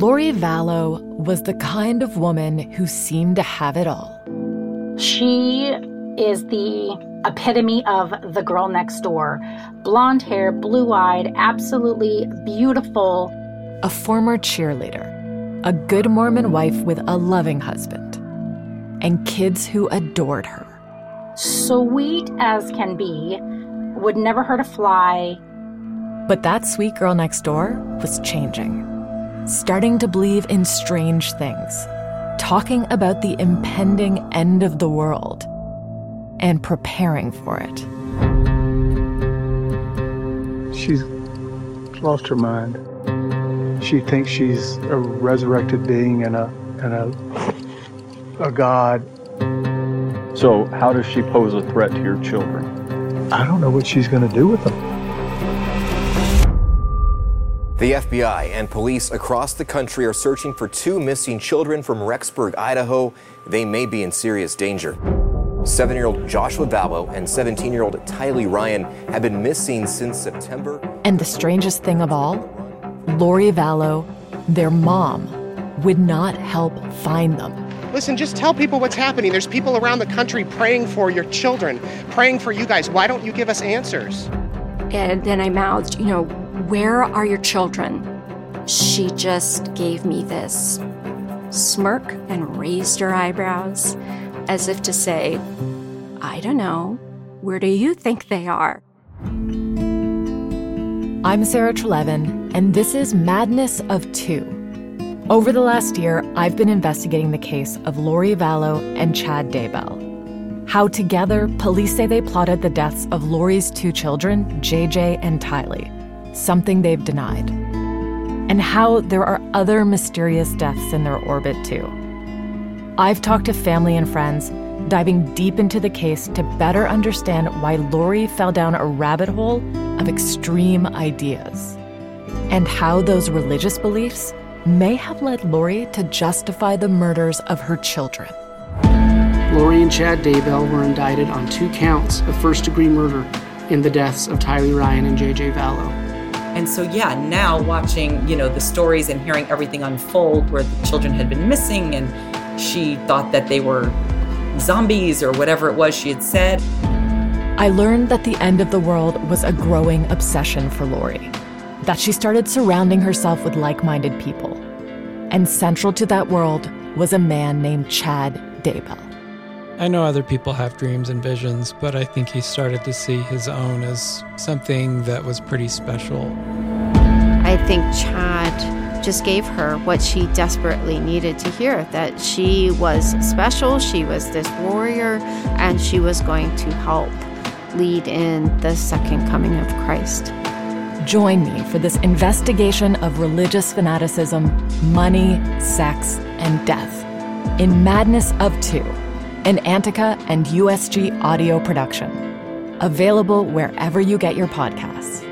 Lori Vallow was the kind of woman who seemed to have it all. She is the epitome of the girl next door. Blonde hair, blue eyed, absolutely beautiful. A former cheerleader, a good Mormon wife with a loving husband, and kids who adored her. Sweet as can be, would never hurt a fly. But that sweet girl next door was changing, starting to believe in strange things, talking about the impending end of the world and preparing for it. She's lost her mind. She thinks she's a resurrected being and a and a a god. So, how does she pose a threat to your children? I don't know what she's going to do with them. The FBI and police across the country are searching for two missing children from Rexburg, Idaho. They may be in serious danger. Seven year old Joshua Vallow and 17 year old Tylee Ryan have been missing since September. And the strangest thing of all, Lori Vallow, their mom, would not help find them. Listen, just tell people what's happening. There's people around the country praying for your children, praying for you guys. Why don't you give us answers? And then I mouthed, you know, where are your children? She just gave me this smirk and raised her eyebrows as if to say, I don't know. Where do you think they are? I'm Sarah Treleaven, and this is Madness of Two. Over the last year, I've been investigating the case of Lori Vallow and Chad Daybell. How together, police say they plotted the deaths of Lori's two children, JJ and Tylee, something they've denied. And how there are other mysterious deaths in their orbit, too. I've talked to family and friends, diving deep into the case to better understand why Lori fell down a rabbit hole of extreme ideas, and how those religious beliefs may have led Lori to justify the murders of her children. Lori and Chad Daybell were indicted on two counts of first degree murder in the deaths of Tylee Ryan and JJ Vallow. And so, yeah, now watching, you know, the stories and hearing everything unfold where the children had been missing and she thought that they were zombies or whatever it was she had said. I learned that the end of the world was a growing obsession for Lori, that she started surrounding herself with like minded people. And central to that world was a man named Chad Daybell. I know other people have dreams and visions, but I think he started to see his own as something that was pretty special. I think Chad just gave her what she desperately needed to hear that she was special, she was this warrior, and she was going to help lead in the second coming of Christ. Join me for this investigation of religious fanaticism, money, sex, and death in Madness of Two, an Antica and USG audio production. Available wherever you get your podcasts.